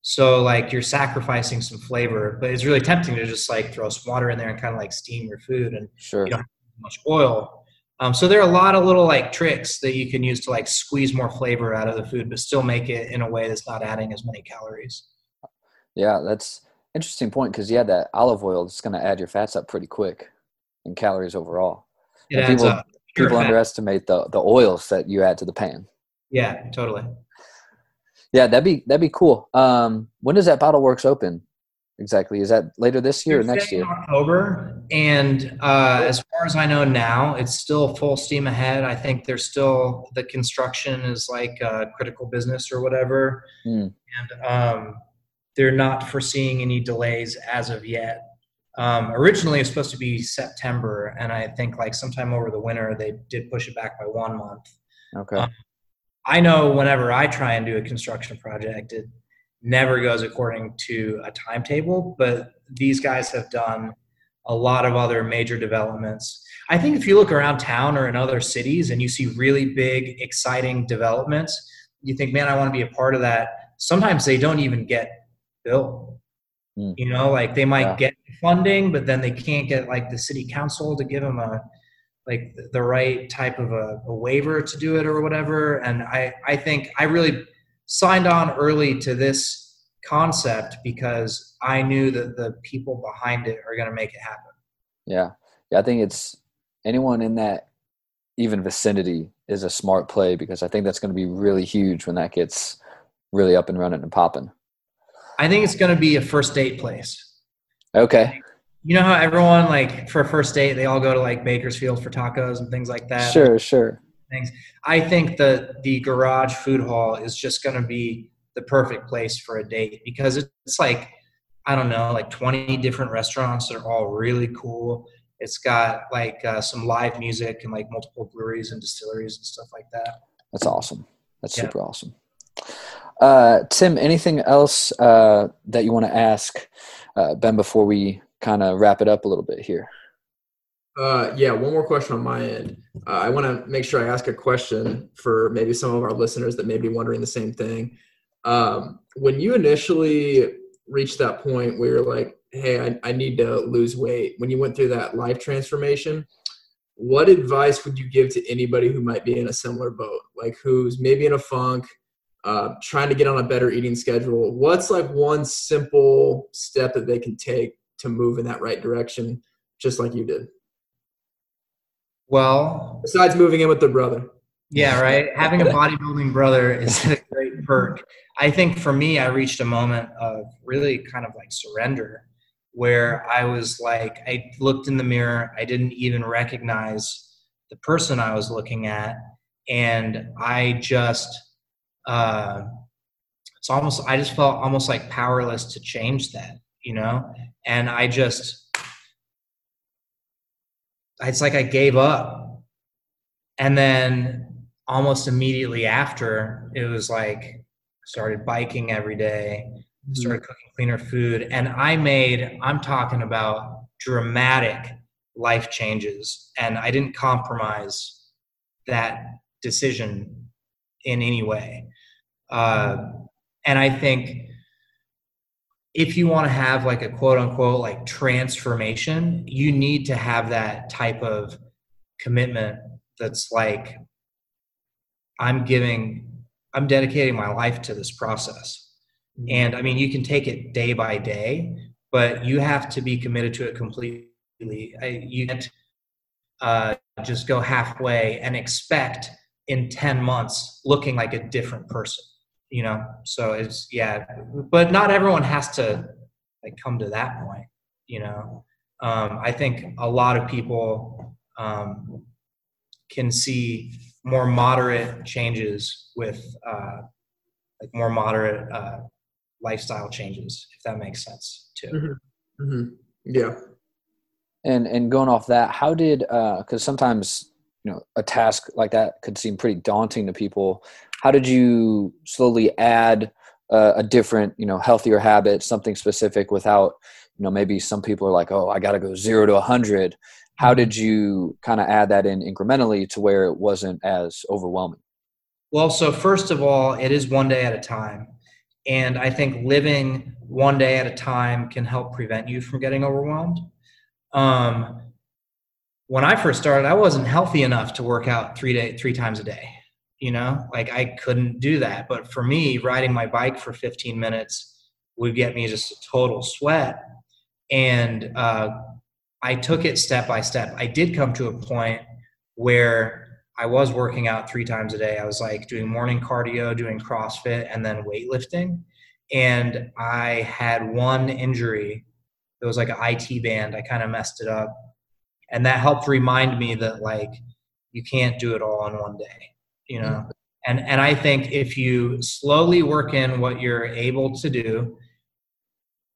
so like you're sacrificing some flavor but it's really tempting to just like throw some water in there and kind of like steam your food and Sure. You don't- have much oil. Um, so there are a lot of little like tricks that you can use to like squeeze more flavor out of the food, but still make it in a way that's not adding as many calories. Yeah, that's interesting point because yeah, that olive oil is going to add your fats up pretty quick in calories overall. It And adds people- up. People fat. underestimate the the oils that you add to the pan. Yeah, totally. Yeah, that'd be that'd be cool. Um, when does that Bottle Works open? Exactly. Is that later this year or next year? October, and uh, as far as I know now, it's still full steam ahead. I think there's still the construction is like uh, critical business or whatever, Hmm. and um, they're not foreseeing any delays as of yet. Um, originally, it was supposed to be September, and I think like sometime over the winter they did push it back by one month. Okay. Um, I know whenever I try and do a construction project, it never goes according to a timetable, but these guys have done a lot of other major developments. I think if you look around town or in other cities and you see really big, exciting developments, you think, man, I want to be a part of that. Sometimes they don't even get built. Hmm. You know, like they might Yeah. get funding, but then they can't get like the city council to give them a like the- the right type of a, a waiver to do it or whatever. And I, I think I really signed on early to this concept because I knew that the people behind it are going to make it happen. Yeah. Yeah, I think it's anyone in that even vicinity is a smart play because I think that's going to be really huge when that gets really up and running and popping. I think it's going to be a first date place. Okay. You know how everyone like for a first date they all go to like Bakersfield for tacos and things like that. Sure, sure. Things. I think that the garage food hall is just going to be the perfect place for a date because it's like I don't know, like 20 different restaurants that are all really cool. It's got like uh, some live music and like multiple breweries and distilleries and stuff like that. That's awesome. That's Yeah. super awesome. Uh, Tim, anything else uh, that you want to ask uh, Ben before we kind of wrap it up a little bit here? Uh, yeah, one more question on my end. Uh, I want to make sure I ask a question for maybe some of our listeners that may be wondering the same thing. Um, when you initially reached that point where you're like, hey, I, I need to lose weight, when you went through that life transformation, what advice would you give to anybody who might be in a similar boat, like who's maybe in a funk, uh, trying to get on a better eating schedule? What's like one simple step that they can take to move in that right direction, just like you did? Well, besides moving in with the brother. Yeah, right. Having a bodybuilding brother is a great perk. I think for me, I reached a moment of really kind of like surrender where I was like, I looked in the mirror, I didn't even recognize the person I was looking at. And I just, uh, it's almost, I just felt almost like powerless to change that, you know? And I just, it's like I gave up. And then almost immediately after, it was like started biking every day, mm-hmm. started cooking cleaner food, and I made. I'm talking about dramatic life changes, and I didn't compromise that decision in any way. Uh, and I think if you want to have like a quote unquote like transformation, you need to have that type of commitment that's like I'm giving, I'm dedicating my life to this process. Mm-hmm. And I mean, you can take it day by day, but you have to be committed to it completely. I, you can't uh, just go halfway and expect in 10 months looking like a different person, you know? So it's, yeah, but not everyone has to like come to that point, you know? Um, I think a lot of people um, can see more moderate changes with uh, like more moderate uh, lifestyle changes, if that makes sense too. Mm-hmm. Mm-hmm. Yeah. And and going off that, how did because uh, sometimes you know a task like that could seem pretty daunting to people. How did you slowly add uh, a different you know healthier habit, something specific, without you know maybe some people are like, oh, I got to go zero to a hundred how mm-hmm. did you kind of add that in incrementally to where it wasn't as overwhelming well so first of all it is one day at a time and i think living one day at a time can help prevent you from getting overwhelmed um, when i first started i wasn't healthy enough to work out three day three times a day you know like i couldn't do that but for me riding my bike for 15 minutes would get me just a total sweat and uh, I took it step by step. I did come to a point where I was working out three times a day. I was like doing morning cardio, doing CrossFit, and then weightlifting. And I had one injury. It was like an IT band. I kind of messed it up. And that helped remind me that like you can't do it all in one day, you know? Mm-hmm. And and I think if you slowly work in what you're able to do,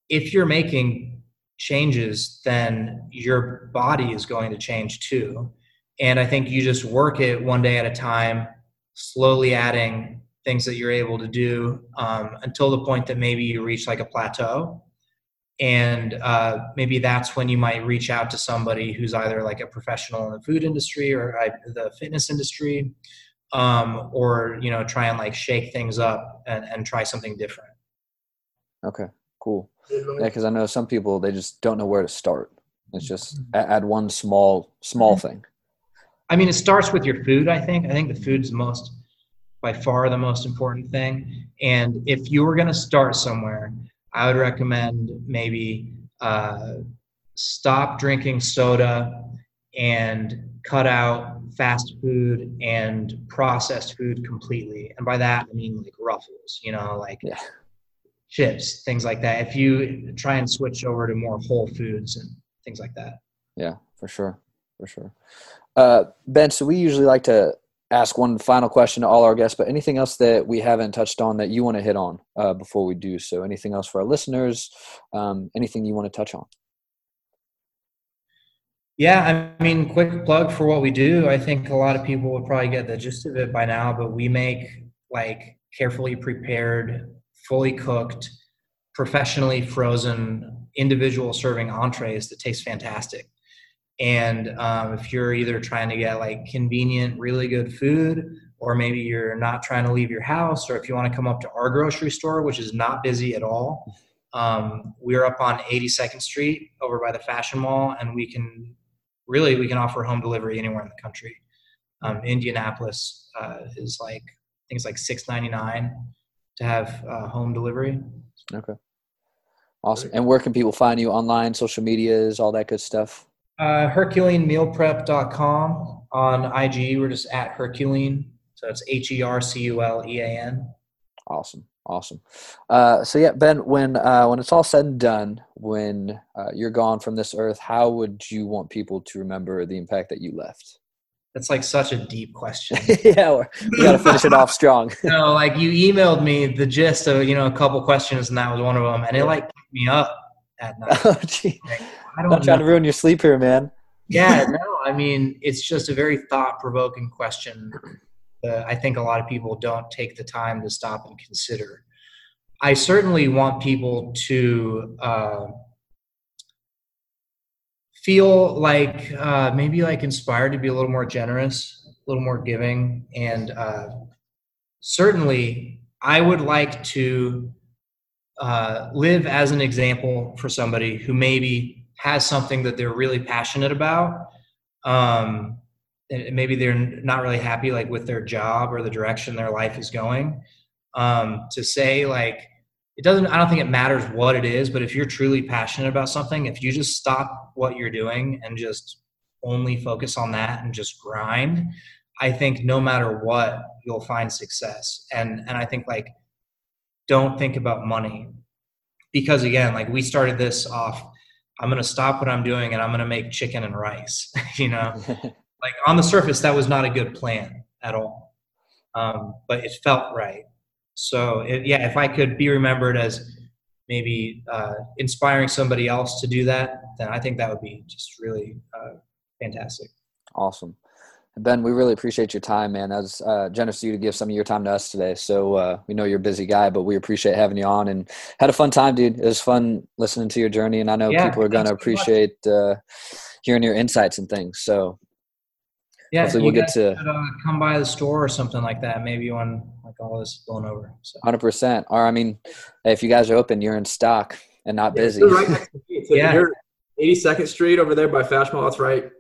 if you're making changes, then your body is going to change too. And I think you just work it one day at a time, slowly adding things that you're able to do um, until the point that maybe you reach like a plateau. And uh, maybe that's when you might reach out to somebody who's either like a professional in the food industry or uh, the fitness industry, um, or you know, try and like shake things up and, and try something different. Okay, cool. Yeah, because I know some people they just don't know where to start. It's just mm-hmm. add one small small mm-hmm. thing. I mean, it starts with your food. I think. I think the food's most, by far, the most important thing. And if you were going to start somewhere, I would recommend maybe uh, stop drinking soda and cut out fast food and processed food completely. And by that, I mean like ruffles. You know, like. Yeah chips, things like that. If you try and switch over to more whole foods and things like that. Yeah, for sure, for sure. Uh, ben, so we usually like to ask one final question to all our guests, but anything else that we haven't touched on that you want to hit on uh, before we do so? Anything else for our listeners? Um, anything you want to touch on? Yeah, I mean, quick plug for what we do. I think a lot of people would probably get the gist of it by now, but we make like carefully prepared fully cooked, professionally frozen, individual serving entrees that taste fantastic. And um, if you're either trying to get like convenient, really good food, or maybe you're not trying to leave your house, or if you want to come up to our grocery store, which is not busy at all, um, we're up on 82nd Street over by the Fashion Mall, and we can really we can offer home delivery anywhere in the country. Um, Indianapolis uh, is like I think it's like six ninety nine to have uh, home delivery. Okay. Awesome. And where can people find you online, social medias, all that good stuff? Uh, HerculeanMealPrep.com on IG. We're just at Herculean. So it's H E R C U L E A N. Awesome. Awesome. Uh, so yeah, Ben, when uh, when it's all said and done, when uh, you're gone from this earth, how would you want people to remember the impact that you left? That's like such a deep question. yeah, we got to finish it off strong. no, like you emailed me the gist of you know a couple questions, and that was one of them, and it like kept me up at night. oh, gee. Like, I I'm don't not trying know. to ruin your sleep here, man. yeah no i mean it's just a very thought-provoking question uh, i think a lot of people don't take the time to stop and consider i certainly want people to uh, feel like uh, maybe like inspired to be a little more generous a little more giving and uh, certainly i would like to uh, live as an example for somebody who maybe has something that they're really passionate about um, and maybe they're not really happy like with their job or the direction their life is going. Um, to say like it doesn't i don't think it matters what it is but if you're truly passionate about something if you just stop what you're doing and just only focus on that and just grind i think no matter what you'll find success. And and i think like don't think about money. Because again like we started this off i'm going to stop what i'm doing and i'm going to make chicken and rice you know? Like on the surface that was not a good plan at all. Um, but it felt right. So it, yeah if i could be remembered as maybe uh, inspiring somebody else to do that then i think that would be just really uh, fantastic. Awesome. Ben, we really appreciate your time, man. That was uh, generous of you to give some of your time to us today. So uh, we know you're a busy guy, but we appreciate having you on and had a fun time, dude. It was fun listening to your journey, and I know Yeah, people are going to thanks so much. appreciate uh, hearing your insights and things. So yeah Hopefully we'll get to- should, uh, come by the store or something like that maybe when like all this is blown over so Hundred percent. Or I mean, if you guys are open, you're in stock and not busy. Right next to me. So Yeah. 82nd Street over there by Fashion Mall. That's right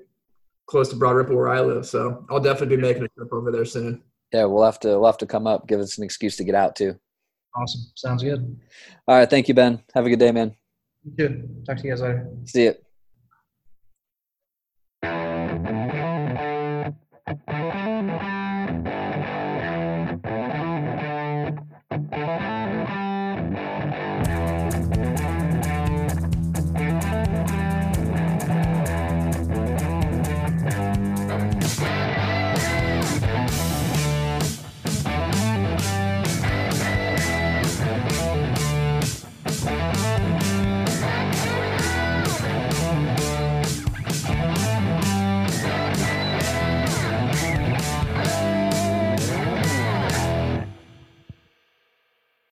close to Broad Ripple where I live. So I'll definitely be making a trip over there soon. yeah, we'll have to we'll have to come up. Give us an excuse to get out too. awesome sounds good All right, thank you, Ben. Have a good day, man. you too talk to you guys later See you. Thank you.